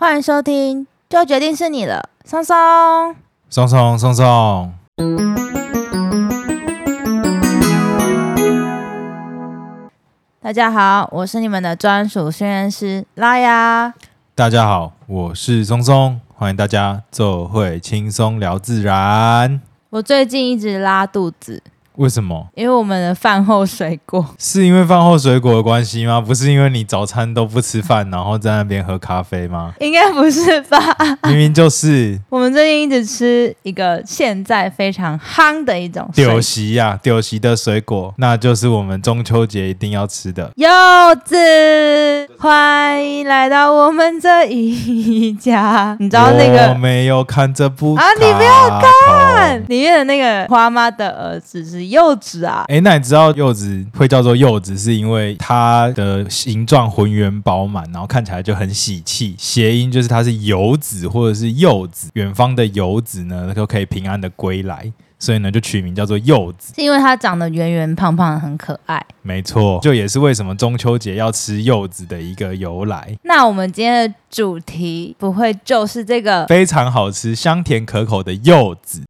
欢迎收听，就决定是你了，松松，松松松松。大家好，我是你们的专属训练师拉雅。大家好，我是松松，欢迎大家做会轻松聊自然。我最近一直拉肚子。为什么？因为我们的饭后水果。是因为饭后水果的关系吗？不是因为你早餐都不吃饭，然后在那边喝咖啡吗？应该不是吧？明明就是。我们最近一直吃一个现在非常夯的一种酒席呀，酒席的水果，那就是我们中秋节一定要吃的柚子。欢迎来到我们这一家。你知道那个？我没有看这部啊，你不要看里面的那个花妈的儿子是。柚子啊，哎，那你知道柚子会叫做柚子，是因为它的形状浑圆饱满，然后看起来就很喜气。谐音就是它是游子或者是柚子，远方的游子呢都可以平安的归来，所以呢就取名叫做柚子，是因为它长得圆圆胖胖，很可爱。没错，就也是为什么中秋节要吃柚子的一个由来。那我们今天的主题不会就是这个非常好吃、香甜可口的柚子？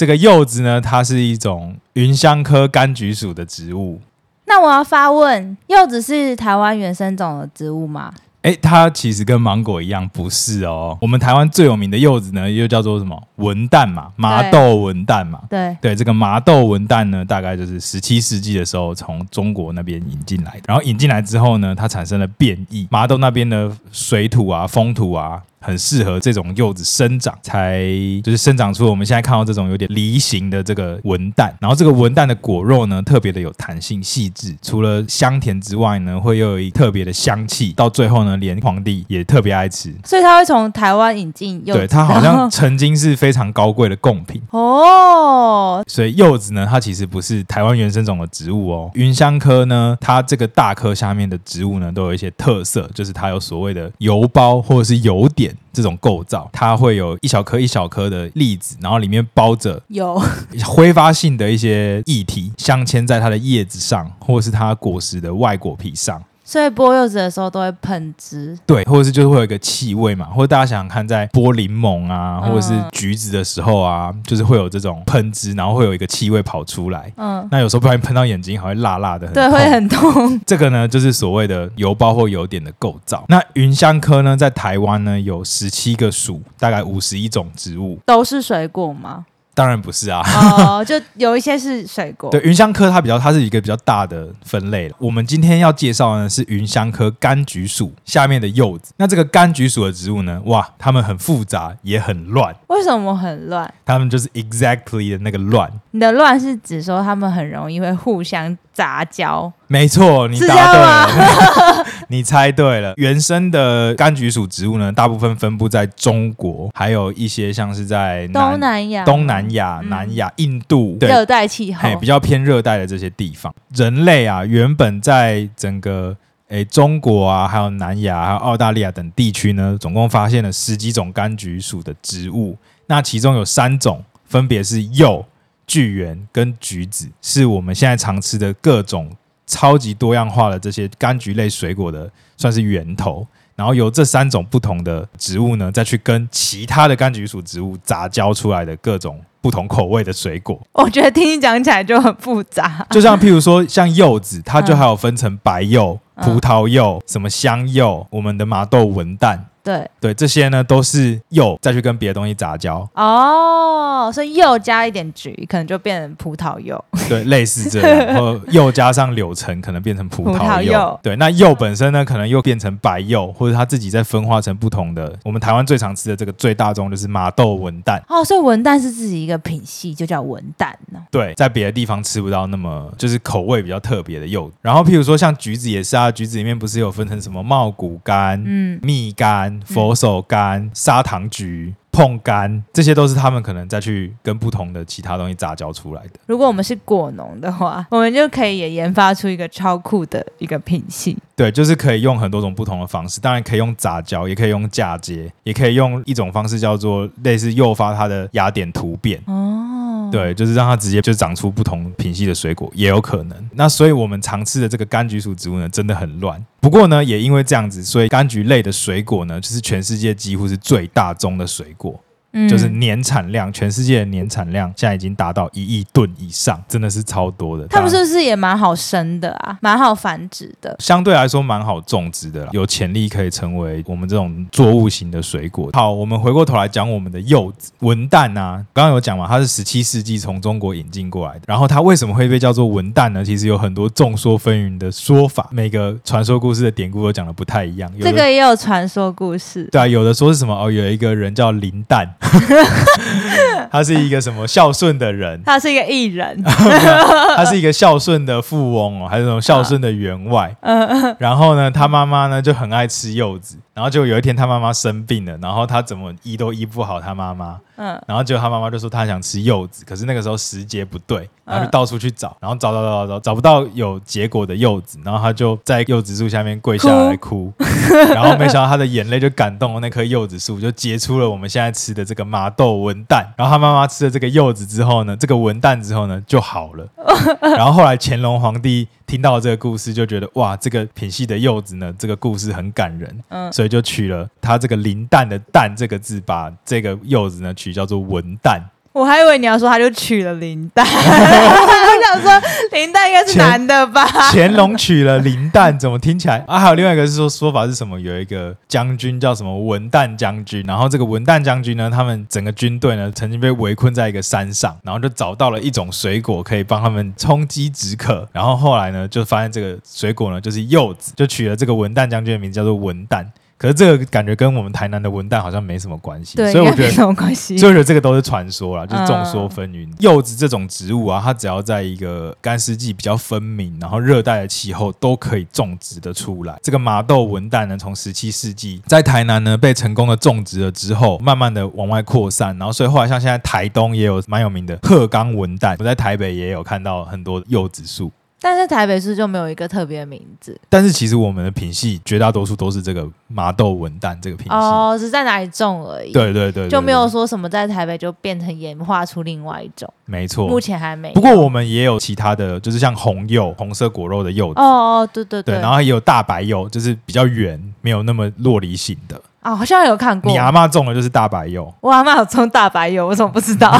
这个柚子呢，它是一种芸香科柑橘属的植物。那我要发问，柚子是台湾原生种的植物吗？哎，它其实跟芒果一样，不是哦。我们台湾最有名的柚子呢，又叫做什么？文旦嘛，麻豆文旦嘛。对对，这个麻豆文旦呢，大概就是十七世纪的时候从中国那边引进来的。然后引进来之后呢，它产生了变异，麻豆那边的水土啊、风土啊。很适合这种柚子生长，才就是生长出我们现在看到这种有点梨形的这个文旦。然后这个文旦的果肉呢，特别的有弹性细致，除了香甜之外呢，会又有一特别的香气。到最后呢，连皇帝也特别爱吃。所以他会从台湾引进柚子。对，它好像曾经是非常高贵的贡 品哦。所以柚子呢，它其实不是台湾原生种的植物哦。芸香科呢，它这个大科下面的植物呢，都有一些特色，就是它有所谓的油包或者是油点。这种构造，它会有一小颗一小颗的粒子，然后里面包着有 挥发性的一些液体，镶嵌在它的叶子上，或者是它果实的外果皮上。所以剥柚子的时候都会喷汁，对，或者是就是会有一个气味嘛，或者大家想想看，在剥柠檬啊，或者是橘子的时候啊，嗯、就是会有这种喷汁，然后会有一个气味跑出来。嗯，那有时候不小心喷到眼睛，还会辣辣的，对，会很痛。这个呢，就是所谓的油包或油点的构造。那芸香科呢，在台湾呢有十七个属，大概五十一种植物，都是水果吗？当然不是啊，哦，就有一些是水果。对，芸香科它比较，它是一个比较大的分类了。我们今天要介绍的呢是芸香科柑橘属下面的柚子。那这个柑橘属的植物呢，哇，它们很复杂，也很乱。为什么很乱？它们就是 exactly 的那个乱。你的乱是指说他们很容易会互相杂交？没错，你答对了，你猜对了。原生的柑橘属植物呢，大部分分布在中国，还有一些像是在东南亚、东南亚、南亚、印度，热带气候，比较偏热带的这些地方。人类啊，原本在整个诶中国啊，还有南亚、还有澳大利亚等地区呢，总共发现了十几种柑橘属的植物。那其中有三种，分别是柚、巨源跟橘子，是我们现在常吃的各种。超级多样化的这些柑橘类水果的算是源头，然后由这三种不同的植物呢，再去跟其他的柑橘属植物杂交出来的各种不同口味的水果。我觉得听你讲起来就很复杂，就像譬如说像柚子，它就还有分成白柚、嗯、葡萄柚、什么香柚、我们的麻豆文旦。对对，这些呢都是柚再去跟别的东西杂交哦，所以柚加一点橘，可能就变成葡萄柚。对，类似这样，然后柚加上柳橙，可能变成葡萄柚。葡萄柚对，那柚本身呢，可能又变成白柚，或者它自己再分化成不同的。我们台湾最常吃的这个最大宗就是麻豆文旦。哦，所以文旦是自己一个品系，就叫文旦呢。对，在别的地方吃不到那么就是口味比较特别的柚。然后譬如说像橘子也是啊，橘子里面不是有分成什么茂谷柑、嗯，蜜柑。佛手柑、砂糖橘、碰柑，这些都是他们可能再去跟不同的其他东西杂交出来的。如果我们是果农的话，我们就可以也研发出一个超酷的一个品系。对，就是可以用很多种不同的方式，当然可以用杂交，也可以用嫁接，也可以用一种方式叫做类似诱发它的雅典突变。哦。对，就是让它直接就长出不同品系的水果也有可能。那所以我们常吃的这个柑橘属植物呢，真的很乱。不过呢，也因为这样子，所以柑橘类的水果呢，就是全世界几乎是最大宗的水果。嗯、就是年产量，全世界的年产量现在已经达到一亿吨以上，真的是超多的。他们是不是也蛮好生的啊？蛮好繁殖的，相对来说蛮好种植的啦，有潜力可以成为我们这种作物型的水果。好，我们回过头来讲我们的柚子、文旦啊，刚刚有讲嘛，它是十七世纪从中国引进过来的。然后它为什么会被叫做文旦呢？其实有很多众说纷纭的说法，每个传说故事的典故都讲的不太一样。这个也有传说故事，对啊，有的说是什么哦，有一个人叫林旦。他是一个什么孝顺的人？他是一个艺人，他是一个孝顺的富翁哦，还是那种孝顺的员外？嗯，然后呢，他妈妈呢就很爱吃柚子，然后就有一天他妈妈生病了，然后他怎么医都医不好他妈妈。嗯，然后结果他妈妈就说他想吃柚子，可是那个时候时节不对，然后就到处去找，然后找找找找找找不到有结果的柚子，然后他就在柚子树下面跪下来哭，哭 然后没想到他的眼泪就感动了那棵柚子树，就结出了我们现在吃的这个麻豆文旦。然后他妈妈吃了这个柚子之后呢，这个文旦之后呢就好了。然后后来乾隆皇帝听到这个故事，就觉得哇，这个品系的柚子呢，这个故事很感人，嗯，所以就取了它这个林蛋的蛋这个字，把这个柚子呢取叫做文旦。我还以为你要说他就娶了林丹，我想说林丹应该是男的吧？乾隆娶了林丹，怎么听起来啊？还有另外一个是说说法是什么？有一个将军叫什么文旦将军，然后这个文旦将军呢，他们整个军队呢曾经被围困在一个山上，然后就找到了一种水果可以帮他们充饥止渴，然后后来呢就发现这个水果呢就是柚子，就取了这个文旦将军的名字叫做文旦。可是这个感觉跟我们台南的文旦好像没什么关系，所以我觉得没什么关系。所以我觉得这个都是传说啦，就是众说纷纭。嗯、柚子这种植物啊，它只要在一个干湿季比较分明，然后热带的气候都可以种植的出来。这个麻豆文旦呢，从十七世纪在台南呢被成功的种植了之后，慢慢的往外扩散，然后所以后来像现在台东也有蛮有名的鹤冈文旦，我在台北也有看到很多柚子树。但是台北市就没有一个特别的名字。但是其实我们的品系绝大多数都是这个麻豆文旦这个品系哦，是在哪里种而已。对对对，就没有说什么在台北就变成演化出另外一种。没错，目前还没。不过我们也有其他的，就是像红柚、红色果肉的柚子。哦哦，对对对，对，然后也有大白柚，就是比较圆，没有那么落梨型的。哦，好像有看过。你阿妈种的就是大白柚。我阿妈有种大白柚，我怎么不知道？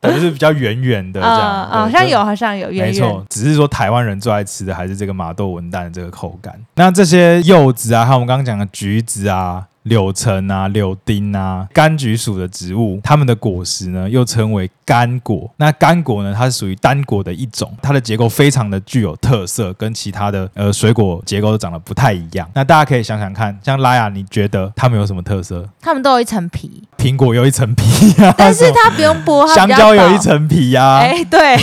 就是比较圆圆的这样，好像有，好像有，圆圆。没错，只是说台湾人最爱吃的还是这个麻豆文旦的这个口感。那这些柚子啊，还有我们刚刚讲的橘子啊。柳橙啊、柳丁啊，柑橘属的植物，它们的果实呢又称为干果。那干果呢，它是属于单果的一种，它的结构非常的具有特色，跟其他的呃水果结构都长得不太一样。那大家可以想想看，像拉雅，你觉得它们有什么特色？它们都有一层皮，苹果有一层皮啊，但是它不用剥，香蕉有一层皮呀。哎，对，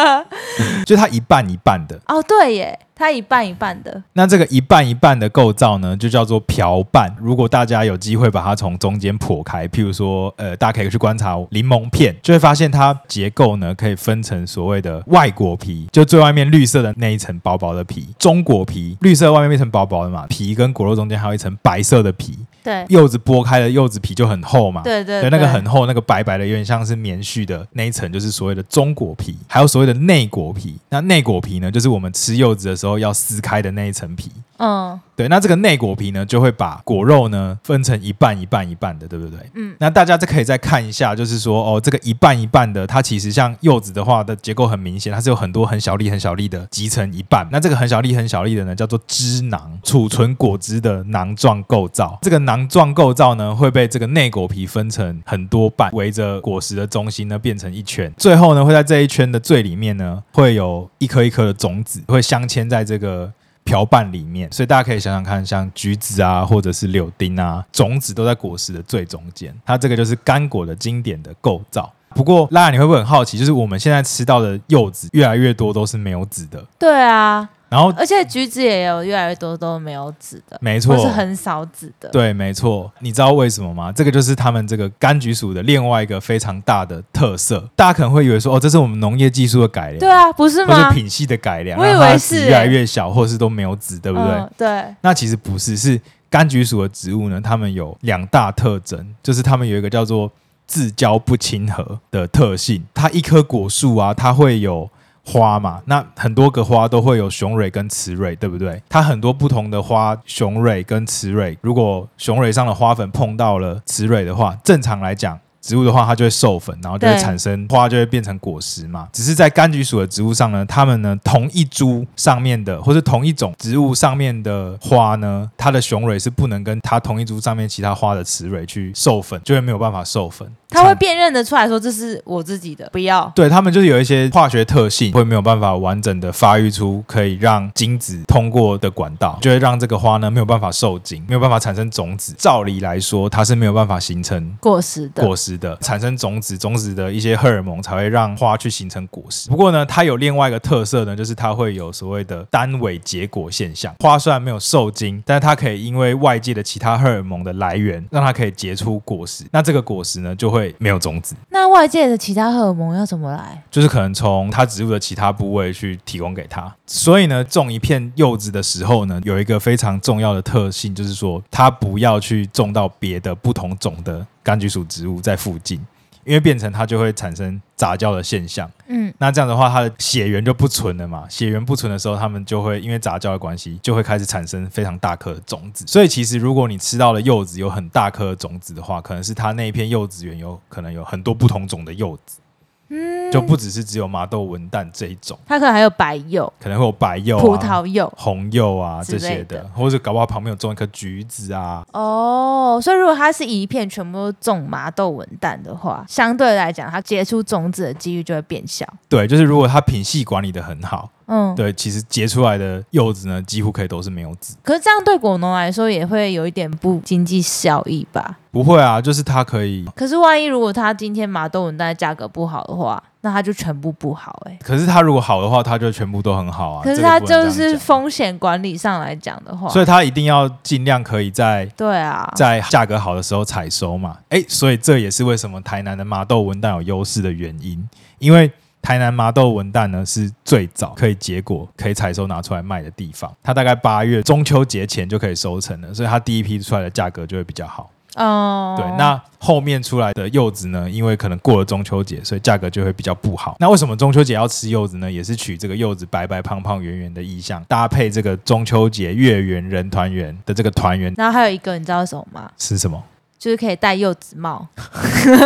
就它一半一半的。哦，对耶。它一半一半的，那这个一半一半的构造呢，就叫做瓢瓣。如果大家有机会把它从中间剖开，譬如说，呃，大家可以去观察柠檬片，就会发现它结构呢可以分成所谓的外果皮，就最外面绿色的那一层薄薄的皮；中果皮，绿色外面那层薄薄的嘛，皮跟果肉中间还有一层白色的皮。对，柚子剥开了，柚子皮就很厚嘛。对对，对，那个很厚，那个白白的，有点像是棉絮的那一层，就是所谓的中果皮，还有所谓的内果皮。那内果皮呢，就是我们吃柚子的时候要撕开的那一层皮。嗯。对，那这个内果皮呢，就会把果肉呢分成一半一半一半的，对不对？嗯，那大家这可以再看一下，就是说哦，这个一半一半的，它其实像柚子的话的结构很明显，它是有很多很小粒很小粒的集成一半。那这个很小粒很小粒的呢，叫做汁囊，储存果汁的囊状构造。这个囊状构造呢，会被这个内果皮分成很多半，围着果实的中心呢变成一圈，最后呢会在这一圈的最里面呢，会有一颗一颗的种子，会镶嵌在这个。瓢瓣里面，所以大家可以想想看，像橘子啊，或者是柳丁啊，种子都在果实的最中间。它这个就是干果的经典的构造。不过，拉雅，你会不会很好奇？就是我们现在吃到的柚子，越来越多都是没有籽的。对啊。然后，而且橘子也有越来越多都没有籽的，没错，是很少籽的。对，没错。你知道为什么吗？这个就是他们这个柑橘属的另外一个非常大的特色。大家可能会以为说，哦，这是我们农业技术的改良，对啊，不是吗？品系的改良，我以为是越来越小，或是都没有籽，对不对？嗯，对。那其实不是，是柑橘属的植物呢，它们有两大特征，就是它们有一个叫做自交不亲和的特性。它一棵果树啊，它会有花嘛，那很多个花都会有雄蕊跟雌蕊，对不对？它很多不同的花雄蕊跟雌蕊，如果雄蕊上的花粉碰到了雌蕊的话，正常来讲。植物的话，它就会授粉，然后就会产生花，就会变成果实嘛。只是在柑橘属的植物上呢，它们呢同一株上面的，或是同一种植物上面的花呢，它的雄蕊是不能跟它同一株上面其他花的雌蕊去授粉，就会没有办法授粉。它会辨认的出来说，这是我自己的，不要。对，他们就是有一些化学特性，会没有办法完整的发育出可以让精子通过的管道，就会让这个花呢没有办法受精，没有办法产生种子。照理来说，它是没有办法形成果实的。果实的产生种子，种子的一些荷尔蒙才会让花去形成果实。不过呢，它有另外一个特色呢，就是它会有所谓的单尾结果现象。花虽然没有受精，但是它可以因为外界的其他荷尔蒙的来源，让它可以结出果实。那这个果实呢，就会会没有种子，那外界的其他荷尔蒙要怎么来？就是可能从它植物的其他部位去提供给它。所以呢，种一片柚子的时候呢，有一个非常重要的特性，就是说它不要去种到别的不同种的柑橘属植物在附近。因为变成它就会产生杂交的现象，嗯，那这样的话，它的血缘就不纯了嘛。血缘不纯的时候，它们就会因为杂交的关系，就会开始产生非常大颗的种子。所以其实如果你吃到的柚子有很大颗的种子的话，可能是它那一片柚子园有可能有很多不同种的柚子。嗯，就不只是只有麻豆文旦这一种，它可能还有白柚，可能会有白柚、啊、葡萄柚、红柚啊这些的，或者搞不好旁边有种一颗橘子啊。哦，所以如果它是一片全部都种麻豆文旦的话，相对来讲，它结出种子的几率就会变小。对，就是如果它品系管理的很好。嗯，对，其实结出来的柚子呢，几乎可以都是没有籽。可是这样对果农来说也会有一点不经济效益吧？不会啊，就是它可以。可是万一如果它今天麻豆文旦的价格不好的话，那它就全部不好哎、欸。可是它如果好的话，它就全部都很好啊。可是它就是风险管理上来讲的话，所以它一定要尽量可以在对啊，在价格好的时候采收嘛。哎，所以这也是为什么台南的麻豆文旦有优势的原因，因为。台南麻豆文旦呢，是最早可以结果、可以采收拿出来卖的地方。它大概八月中秋节前就可以收成了，所以它第一批出来的价格就会比较好。哦，对，那后面出来的柚子呢，因为可能过了中秋节，所以价格就会比较不好。那为什么中秋节要吃柚子呢？也是取这个柚子白白胖胖圆圆的意象，搭配这个中秋节月圆人团圆的这个团圆。然后还有一个，你知道是什么吗？是什么？就是可以戴柚子帽，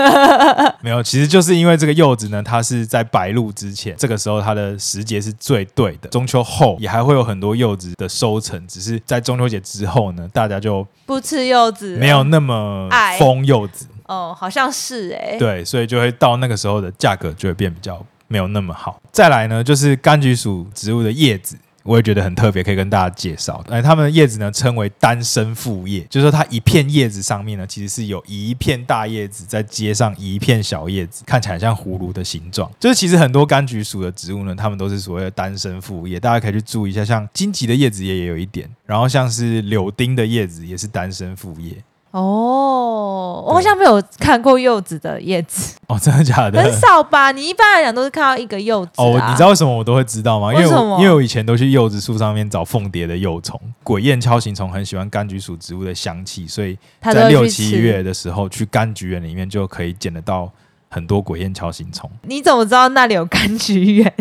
没有，其实就是因为这个柚子呢，它是在白露之前，这个时候它的时节是最对的。中秋后也还会有很多柚子的收成，只是在中秋节之后呢，大家就不吃柚子，没有那么疯柚子。哦，好像是哎、欸，对，所以就会到那个时候的价格就会变比较没有那么好。再来呢，就是柑橘属植物的叶子。我也觉得很特别，可以跟大家介绍。哎，它们的叶子呢，称为单身复叶，就是说它一片叶子上面呢，其实是有一片大叶子再接上一片小叶子，看起来像葫芦的形状。就是其实很多柑橘属的植物呢，它们都是所谓的单身复叶，大家可以去注意一下，像荆棘的叶子也有一点，然后像是柳丁的叶子也是单身复叶。哦，我好像没有看过柚子的叶子哦，真的假的？很少吧？你一般来讲都是看到一个柚子、啊、哦。你知道为什么我都会知道吗？因为为什么？因为我以前都去柚子树上面找凤蝶的幼虫。鬼燕锹形虫很喜欢柑橘属植物的香气，所以在六七月的时候去柑橘园里面就可以捡得到很多鬼燕锹形虫。你怎么知道那里有柑橘园？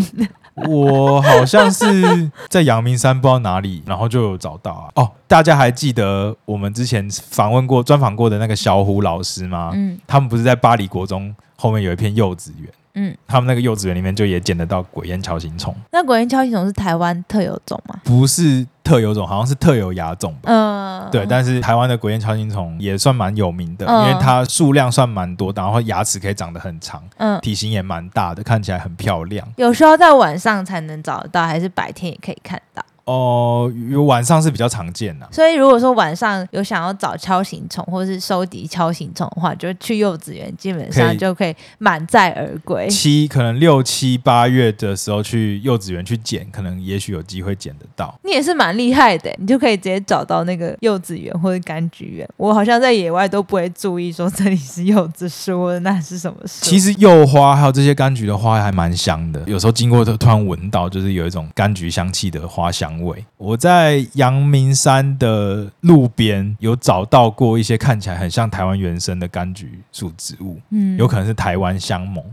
我好像是在阳明山不知道哪里，然后就有找到啊。哦，大家还记得我们之前访问过、专访过的那个小虎老师吗？嗯，他们不是在巴黎国中后面有一片柚子园。嗯，他们那个幼稚园里面就也捡得到鬼烟锹形虫。那鬼烟锹形虫是台湾特有种吗？不是特有种，好像是特有亚种吧。嗯，对。但是台湾的鬼烟锹形虫也算蛮有名的，嗯、因为它数量算蛮多，然后牙齿可以长得很长，嗯，体型也蛮大的，看起来很漂亮。有需要在晚上才能找得到，还是白天也可以看到？哦，有晚上是比较常见的，所以如果说晚上有想要找锹形虫或是收集锹形虫的话，就去幼稚园，基本上就可以满载而归。七可能六七八月的时候去幼稚园去捡，可能也许有机会捡得到。你也是蛮厉害的，你就可以直接找到那个柚子园或者柑橘园。我好像在野外都不会注意说这里是柚子树或者那是什么树。其实柚花还有这些柑橘的花还蛮香的，有时候经过都突然闻到，就是有一种柑橘香气的花香。我在阳明山的路边有找到过一些看起来很像台湾原生的柑橘树植物，嗯，有可能是台湾香檬。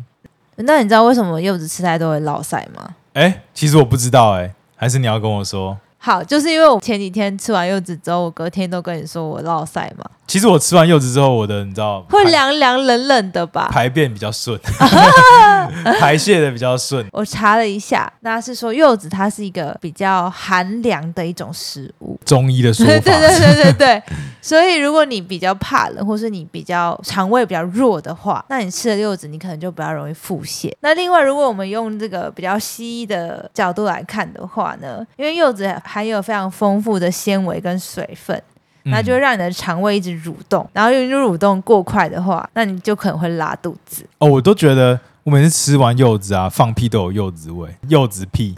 那你知道为什么柚子吃太多会落晒吗？哎、欸，其实我不知道、欸，哎，还是你要跟我说。好，就是因为我前几天吃完柚子之后，我隔天都跟你说我落腮嘛。其实我吃完柚子之后，我的你知道会凉凉冷冷的吧？排便比较顺，排泄的比较顺。我查了一下，那是说柚子它是一个比较寒凉的一种食物，中医的说法。对对对对对对。所以如果你比较怕冷，或是你比较肠胃比较弱的话，那你吃了柚子，你可能就比较容易腹泻。那另外，如果我们用这个比较西医的角度来看的话呢，因为柚子含有非常丰富的纤维跟水分。那就会让你的肠胃一直蠕动，然后因为蠕动过快的话，那你就可能会拉肚子。哦，我都觉得我每次吃完柚子啊，放屁都有柚子味，柚子屁，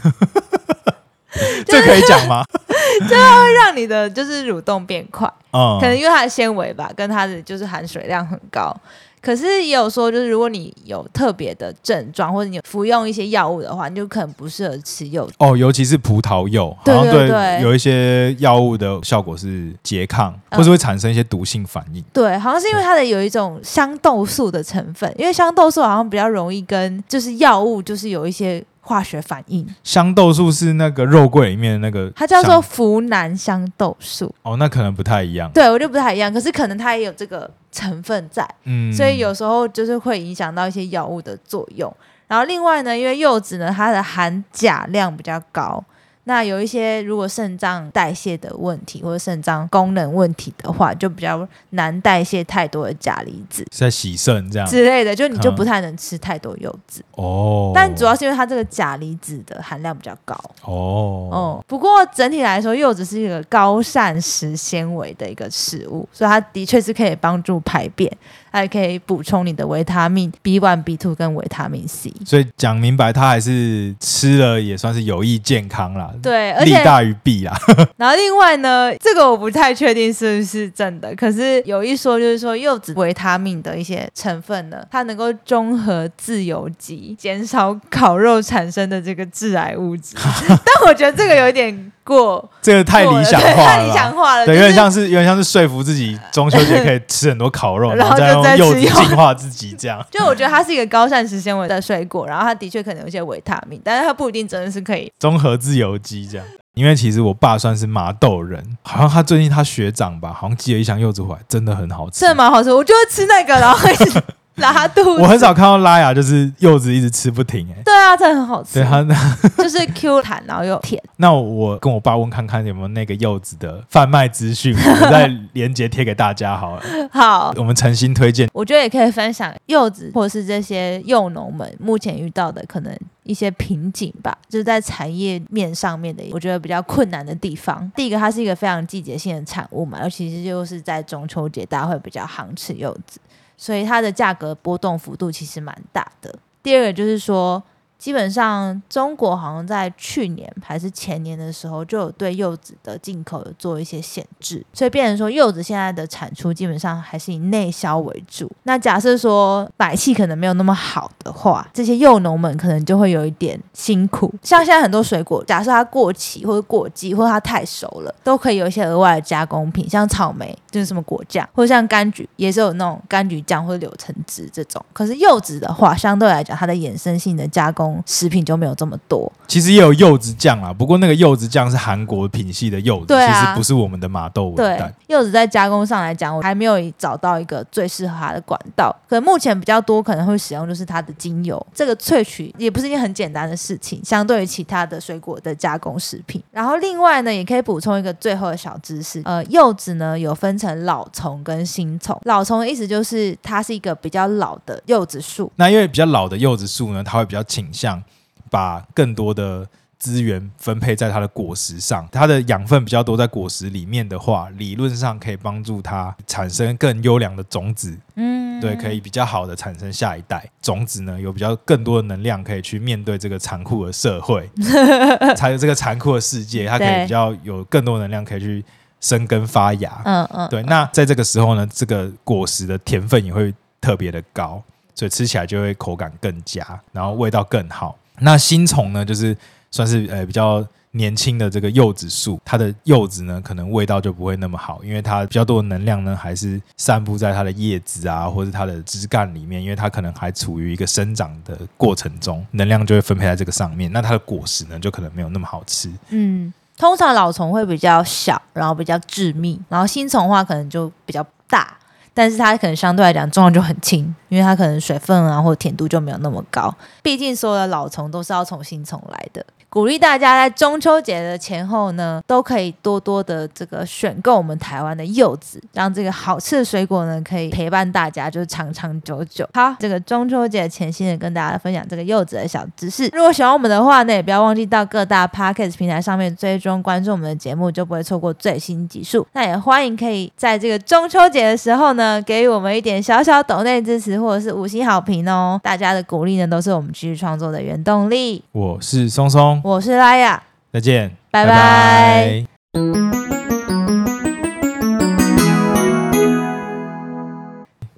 这可以讲吗？这会让你的就是蠕动变快，嗯，可能因为它的纤维吧，跟它的就是含水量很高。可是也有说，就是如果你有特别的症状，或者你服用一些药物的话，你就可能不适合吃柚子。哦，尤其是葡萄柚，对对对，好像对有一些药物的效果是拮抗，或是会产生一些毒性反应。嗯、对，好像是因为它的有一种香豆素的成分，因为香豆素好像比较容易跟就是药物就是有一些。化学反应，香豆素是那个肉桂里面的那个，它叫做呋喃香豆素。哦，那可能不太一样。对，我就不太一样，可是可能它也有这个成分在，嗯，所以有时候就是会影响到一些药物的作用。然后另外呢，因为柚子呢，它的含钾量比较高。那有一些如果肾脏代谢的问题或者肾脏功能问题的话，就比较难代谢太多的钾离子，是在洗肾这样之类的，就你就不太能吃太多柚子哦。但主要是因为它这个钾离子的含量比较高哦。哦，不过整体来说，柚子是一个高膳食纤维的一个食物，所以它的确是可以帮助排便。还可以补充你的维他命 B one、B two 跟维他命 C，所以讲明白，它还是吃了也算是有益健康啦。对，利大于弊啦。然后另外呢，这个我不太确定是不是真的，可是有一说就是说柚子维他命的一些成分呢，它能够中和自由基，减少烤肉产生的这个致癌物质。但我觉得这个有点。过这个太理想化了，太理想化了，对，有点像是有点像是说服自己中秋节可以吃很多烤肉，然后再用柚子净化自己这样。就我觉得它是一个高膳食纤维的水果，然后它的确可能有一些维他命，但是它不一定真的是可以综合自由基这样。因为其实我爸算是麻豆人，好像他最近他学长吧，好像寄了一箱柚子回来，真的很好吃，真的蛮好吃，我就会吃那个，然后。拉肚子，我很少看到拉雅就是柚子一直吃不停哎、欸。对啊，真的很好吃。对它 就是 Q 弹，然后又甜。那我跟我爸问看看有没有那个柚子的贩卖资讯，我再连接贴给大家好了。好，我们诚心推荐。我觉得也可以分享柚子，或是这些柚农们目前遇到的可能一些瓶颈吧，就是在产业面上面的，我觉得比较困难的地方。第一个，它是一个非常季节性的产物嘛，尤其是就是在中秋节，大家会比较夯吃柚子。所以它的价格波动幅度其实蛮大的。第二个就是说，基本上，中国好像在去年还是前年的时候，就有对柚子的进口有做一些限制，所以变成说，柚子现在的产出基本上还是以内销为主。那假设说买气可能没有那么好的话，这些柚农们可能就会有一点辛苦。像现在很多水果，假设它过期或者过季，或者它太熟了，都可以有一些额外的加工品，像草莓就是什么果酱，或者像柑橘也是有那种柑橘酱或者柳橙汁这种。可是柚子的话，相对来讲，它的衍生性的加工食品就没有这么多，其实也有柚子酱啊，不过那个柚子酱是韩国品系的柚子，对啊，其实不是我们的马豆文旦。对，柚子在加工上来讲，我还没有找到一个最适合它的管道。可能目前比较多可能会使用就是它的精油，这个萃取也不是一件很简单的事情，相对于其他的水果的加工食品。然后另外呢，也可以补充一个最后的小知识，呃，柚子呢有分成老虫跟新虫。老虫的意思就是它是一个比较老的柚子树。那因为比较老的柚子树呢，它会比较倾向。把更多的资源分配在它的果实上，它的养分比较多在果实里面的话，理论上可以帮助它产生更优良的种子。嗯，对，可以比较好的产生下一代种子呢，有比较更多的能量可以去面对这个残酷的社会，才有这个残酷的世界，它可以比较有更多能量可以去生根发芽。嗯嗯，对。那在这个时候呢，这个果实的甜分也会特别的高，所以吃起来就会口感更佳，然后味道更好。那新丛呢，就是算是呃比较年轻的这个柚子树，它的柚子呢可能味道就不会那么好，因为它比较多的能量呢还是散布在它的叶子啊或者它的枝干里面，因为它可能还处于一个生长的过程中，能量就会分配在这个上面，那它的果实呢就可能没有那么好吃。嗯，通常老虫会比较小，然后比较致密，然后新虫的话可能就比较大。但是它可能相对来讲重量就很轻，因为它可能水分啊或甜度就没有那么高。毕竟所有的老虫都是要从新虫来的。鼓励大家在中秋节的前后呢，都可以多多的这个选购我们台湾的柚子，让这个好吃的水果呢可以陪伴大家，就是长长久久。好，这个中秋节前夕呢，跟大家分享这个柚子的小知识。如果喜欢我们的话呢，也不要忘记到各大 Podcast 平台上面追踪关注我们的节目，就不会错过最新集数。那也欢迎可以在这个中秋节的时候呢，给予我们一点小小抖内支持持，或者是五星好评哦。大家的鼓励呢，都是我们继续创作的原动力。我是松松。我是拉雅，再见，拜拜。拜拜。